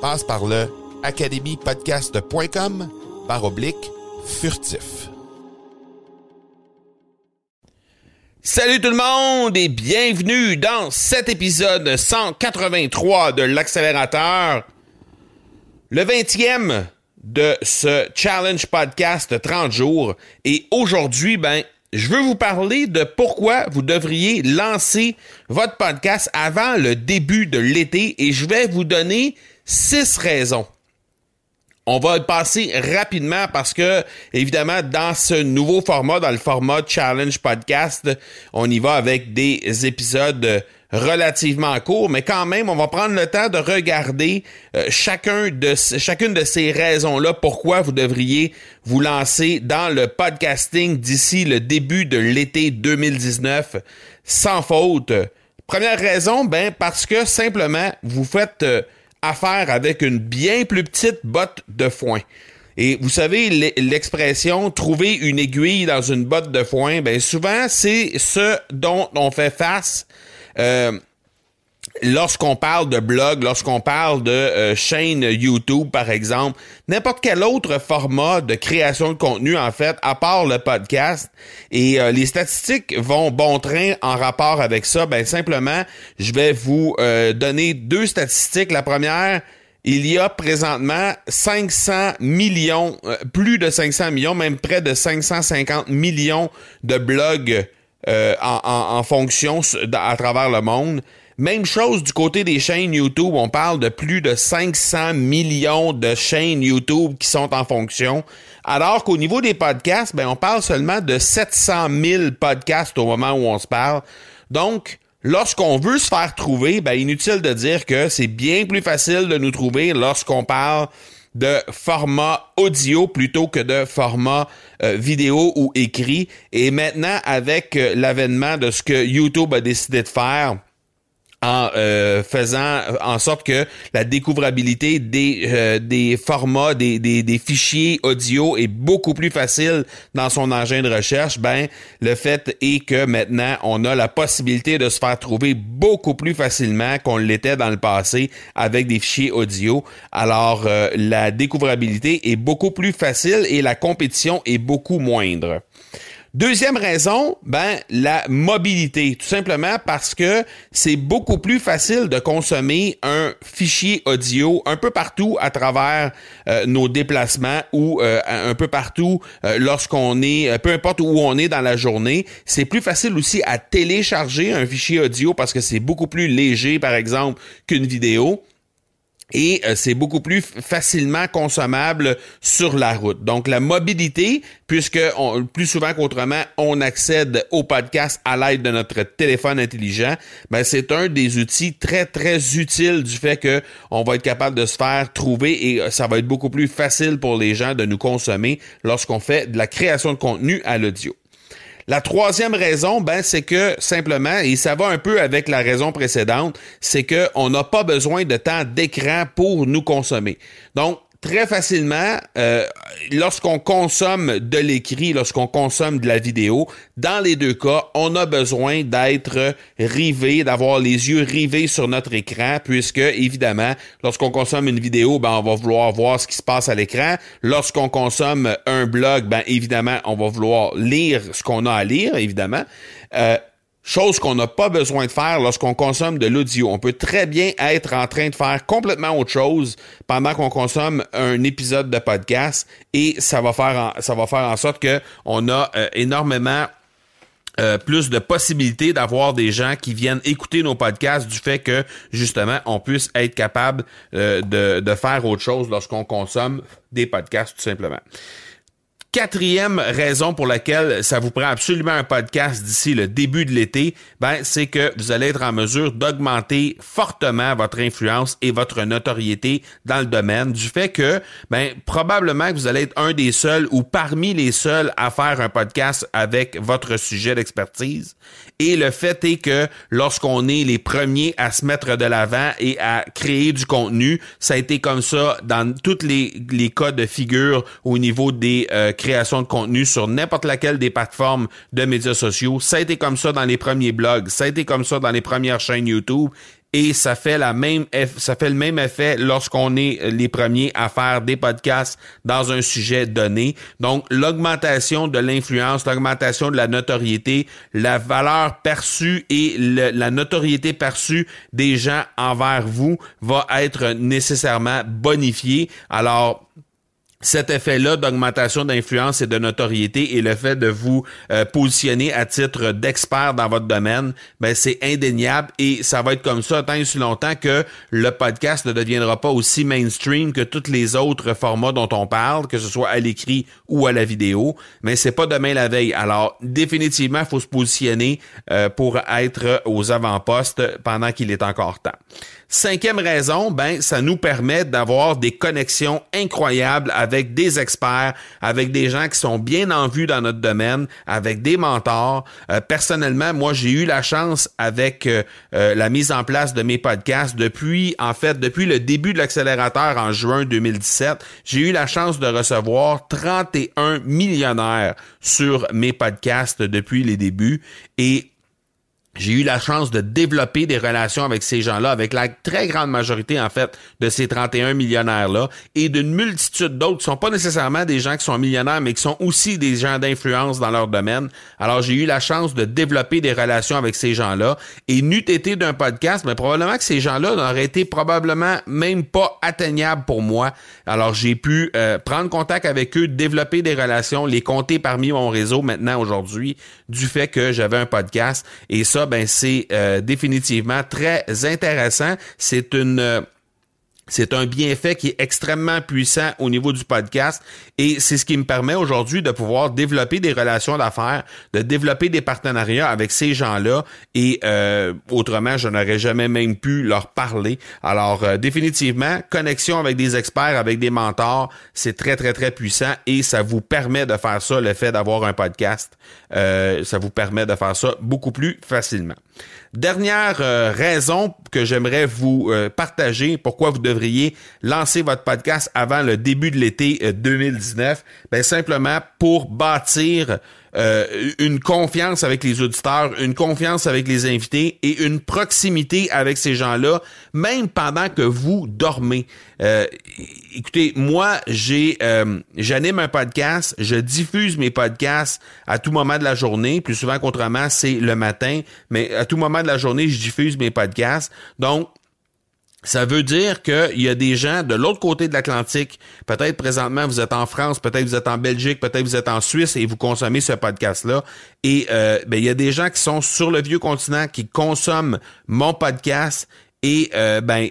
Passe par le academypodcast.com par oblique furtif. Salut tout le monde et bienvenue dans cet épisode 183 de l'accélérateur. Le 20e de ce challenge podcast 30 jours et aujourd'hui ben je veux vous parler de pourquoi vous devriez lancer votre podcast avant le début de l'été et je vais vous donner six raisons. On va le passer rapidement parce que, évidemment, dans ce nouveau format, dans le format Challenge Podcast, on y va avec des épisodes relativement courts, mais quand même, on va prendre le temps de regarder euh, chacun de, chacune de ces raisons-là, pourquoi vous devriez vous lancer dans le podcasting d'ici le début de l'été 2019 sans faute. Première raison, ben parce que simplement, vous faites euh, affaire avec une bien plus petite botte de foin. Et vous savez, l'expression trouver une aiguille dans une botte de foin, ben souvent c'est ce dont on fait face euh, lorsqu'on parle de blog, lorsqu'on parle de euh, chaîne YouTube, par exemple, n'importe quel autre format de création de contenu, en fait, à part le podcast, et euh, les statistiques vont bon train en rapport avec ça, ben simplement, je vais vous donner deux statistiques. La première, il y a présentement 500 millions, plus de 500 millions, même près de 550 millions de blogs euh, en, fonction à travers le monde. Même chose du côté des chaînes YouTube, on parle de plus de 500 millions de chaînes YouTube qui sont en fonction, alors qu'au niveau des podcasts, ben, on parle seulement de 700 000 podcasts au moment où on se parle. Donc, lorsqu'on veut se faire trouver, ben, inutile de dire que c'est bien plus facile de nous trouver lorsqu'on parle de format audio plutôt que de format euh, vidéo ou écrit. Et maintenant, avec euh, l'avènement de ce que YouTube a décidé de faire, en euh, faisant en sorte que la découvrabilité des, euh, des formats, des, des, des, fichiers audio est beaucoup plus facile dans son engin de recherche, ben le fait est que maintenant on a la possibilité de se faire trouver beaucoup plus facilement qu'on l'était dans le passé avec des fichiers audio. Alors euh, la découvrabilité est beaucoup plus facile et la compétition est beaucoup moindre. Deuxième raison, ben la mobilité, tout simplement parce que c'est beaucoup plus facile de consommer un fichier audio un peu partout à travers euh, nos déplacements ou euh, un peu partout euh, lorsqu'on est, peu importe où on est dans la journée. C'est plus facile aussi à télécharger un fichier audio parce que c'est beaucoup plus léger, par exemple, qu'une vidéo et euh, c'est beaucoup plus facilement consommable sur la route. Donc la mobilité, puisque plus souvent qu'autrement, on accède au podcast à l'aide de notre téléphone intelligent, ben c'est un des outils très très utiles du fait que on va être capable de se faire trouver et euh, ça va être beaucoup plus facile pour les gens de nous consommer lorsqu'on fait de la création de contenu à l'audio. La troisième raison, ben, c'est que simplement, et ça va un peu avec la raison précédente, c'est qu'on n'a pas besoin de temps d'écran pour nous consommer. Donc, très facilement, euh, lorsqu'on consomme de l'écrit, lorsqu'on consomme de la vidéo, dans les deux cas, on a besoin d'être rivé, d'avoir les yeux rivés sur notre écran, puisque évidemment, lorsqu'on consomme une vidéo, ben on va vouloir voir ce qui se passe à l'écran. Lorsqu'on consomme un blog, ben évidemment, on va vouloir lire ce qu'on a à lire, évidemment. Euh, Chose qu'on n'a pas besoin de faire lorsqu'on consomme de l'audio. On peut très bien être en train de faire complètement autre chose pendant qu'on consomme un épisode de podcast et ça va faire en, ça va faire en sorte que on a euh, énormément euh, plus de possibilités d'avoir des gens qui viennent écouter nos podcasts du fait que justement on puisse être capable euh, de, de faire autre chose lorsqu'on consomme des podcasts tout simplement. Quatrième raison pour laquelle ça vous prend absolument un podcast d'ici le début de l'été, ben, c'est que vous allez être en mesure d'augmenter fortement votre influence et votre notoriété dans le domaine du fait que, ben, probablement que vous allez être un des seuls ou parmi les seuls à faire un podcast avec votre sujet d'expertise. Et le fait est que lorsqu'on est les premiers à se mettre de l'avant et à créer du contenu, ça a été comme ça dans tous les, les cas de figure au niveau des euh, création de contenu sur n'importe laquelle des plateformes de médias sociaux. Ça a été comme ça dans les premiers blogs, ça a été comme ça dans les premières chaînes YouTube et ça fait la même ça fait le même effet lorsqu'on est les premiers à faire des podcasts dans un sujet donné. Donc l'augmentation de l'influence, l'augmentation de la notoriété, la valeur perçue et la notoriété perçue des gens envers vous va être nécessairement bonifiée. Alors cet effet-là d'augmentation d'influence et de notoriété et le fait de vous euh, positionner à titre d'expert dans votre domaine, ben c'est indéniable et ça va être comme ça tant et si longtemps que le podcast ne deviendra pas aussi mainstream que tous les autres formats dont on parle, que ce soit à l'écrit ou à la vidéo. Mais c'est pas demain la veille. Alors définitivement, il faut se positionner euh, pour être aux avant-postes pendant qu'il est encore temps. Cinquième raison, ben, ça nous permet d'avoir des connexions incroyables avec des experts, avec des gens qui sont bien en vue dans notre domaine, avec des mentors. Euh, personnellement, moi, j'ai eu la chance avec euh, euh, la mise en place de mes podcasts depuis, en fait, depuis le début de l'accélérateur en juin 2017, j'ai eu la chance de recevoir 31 millionnaires sur mes podcasts depuis les débuts et j'ai eu la chance de développer des relations avec ces gens-là, avec la très grande majorité, en fait, de ces 31 millionnaires-là, et d'une multitude d'autres qui sont pas nécessairement des gens qui sont millionnaires, mais qui sont aussi des gens d'influence dans leur domaine. Alors, j'ai eu la chance de développer des relations avec ces gens-là, et n'eût été d'un podcast, mais probablement que ces gens-là n'auraient été probablement même pas atteignables pour moi. Alors, j'ai pu euh, prendre contact avec eux, développer des relations, les compter parmi mon réseau maintenant, aujourd'hui, du fait que j'avais un podcast, et ça, ben c'est euh, définitivement très intéressant. C'est une euh, c'est un bienfait qui est extrêmement puissant au niveau du podcast et c'est ce qui me permet aujourd'hui de pouvoir développer des relations d'affaires, de développer des partenariats avec ces gens-là et euh, autrement, je n'aurais jamais même pu leur parler. Alors euh, définitivement, connexion avec des experts, avec des mentors, c'est très très très puissant et ça vous permet de faire ça, le fait d'avoir un podcast, euh, ça vous permet de faire ça beaucoup plus facilement. Dernière euh, raison que j'aimerais vous euh, partager, pourquoi vous devriez lancer votre podcast avant le début de l'été 2019, euh, ben simplement pour bâtir euh, une confiance avec les auditeurs, une confiance avec les invités et une proximité avec ces gens-là, même pendant que vous dormez. Euh, écoutez, moi, j'ai euh, j'anime un podcast, je diffuse mes podcasts à tout moment de la journée, plus souvent qu'autrement, c'est le matin, mais à tout moment de la journée, je diffuse mes podcasts. Donc, ça veut dire qu'il y a des gens de l'autre côté de l'Atlantique, peut-être présentement vous êtes en France, peut-être vous êtes en Belgique, peut-être vous êtes en Suisse et vous consommez ce podcast-là. Et euh, ben, il y a des gens qui sont sur le vieux continent qui consomment mon podcast et euh, ben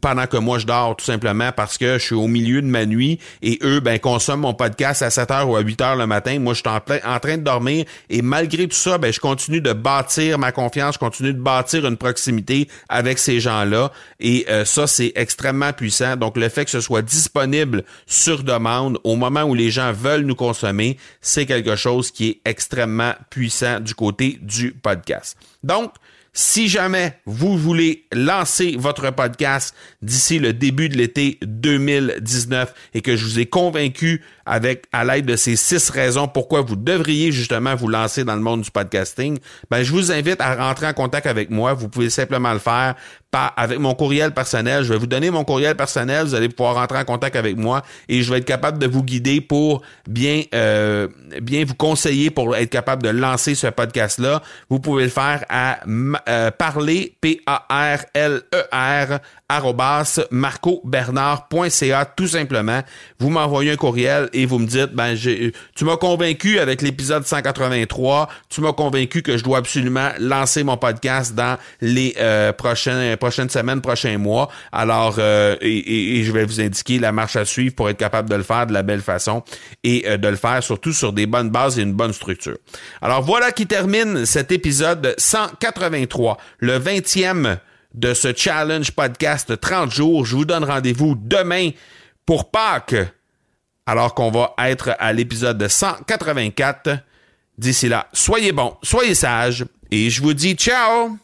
pendant que moi je dors tout simplement parce que je suis au milieu de ma nuit et eux ben consomment mon podcast à 7 heures ou à 8 heures le matin. Moi je suis en, en, train de dormir et malgré tout ça ben je continue de bâtir ma confiance, je continue de bâtir une proximité avec ces gens-là et euh, ça c'est extrêmement puissant. Donc le fait que ce soit disponible sur demande au moment où les gens veulent nous consommer, c'est quelque chose qui est extrêmement puissant du côté du podcast. Donc Si jamais vous voulez lancer votre podcast d'ici le début de l'été 2019 et que je vous ai convaincu avec à l'aide de ces six raisons pourquoi vous devriez justement vous lancer dans le monde du podcasting, ben je vous invite à rentrer en contact avec moi. Vous pouvez simplement le faire par, avec mon courriel personnel. Je vais vous donner mon courriel personnel. Vous allez pouvoir rentrer en contact avec moi et je vais être capable de vous guider pour bien euh, bien vous conseiller pour être capable de lancer ce podcast là. Vous pouvez le faire à euh, parler p a r l e r marcobernard.ca tout simplement. Vous m'envoyez un courriel et vous me dites ben tu m'as convaincu avec l'épisode 183, tu m'as convaincu que je dois absolument lancer mon podcast dans les euh, prochaines prochaines semaines, prochains mois. Alors euh, et, je vais vous indiquer la marche à suivre pour être capable de le faire de la belle façon et euh, de le faire surtout sur des bonnes bases et une bonne structure. Alors voilà qui termine cet épisode 183, le 20e de ce challenge podcast 30 jours. Je vous donne rendez-vous demain pour Pâques, alors qu'on va être à l'épisode 184. D'ici là, soyez bons, soyez sages, et je vous dis ciao!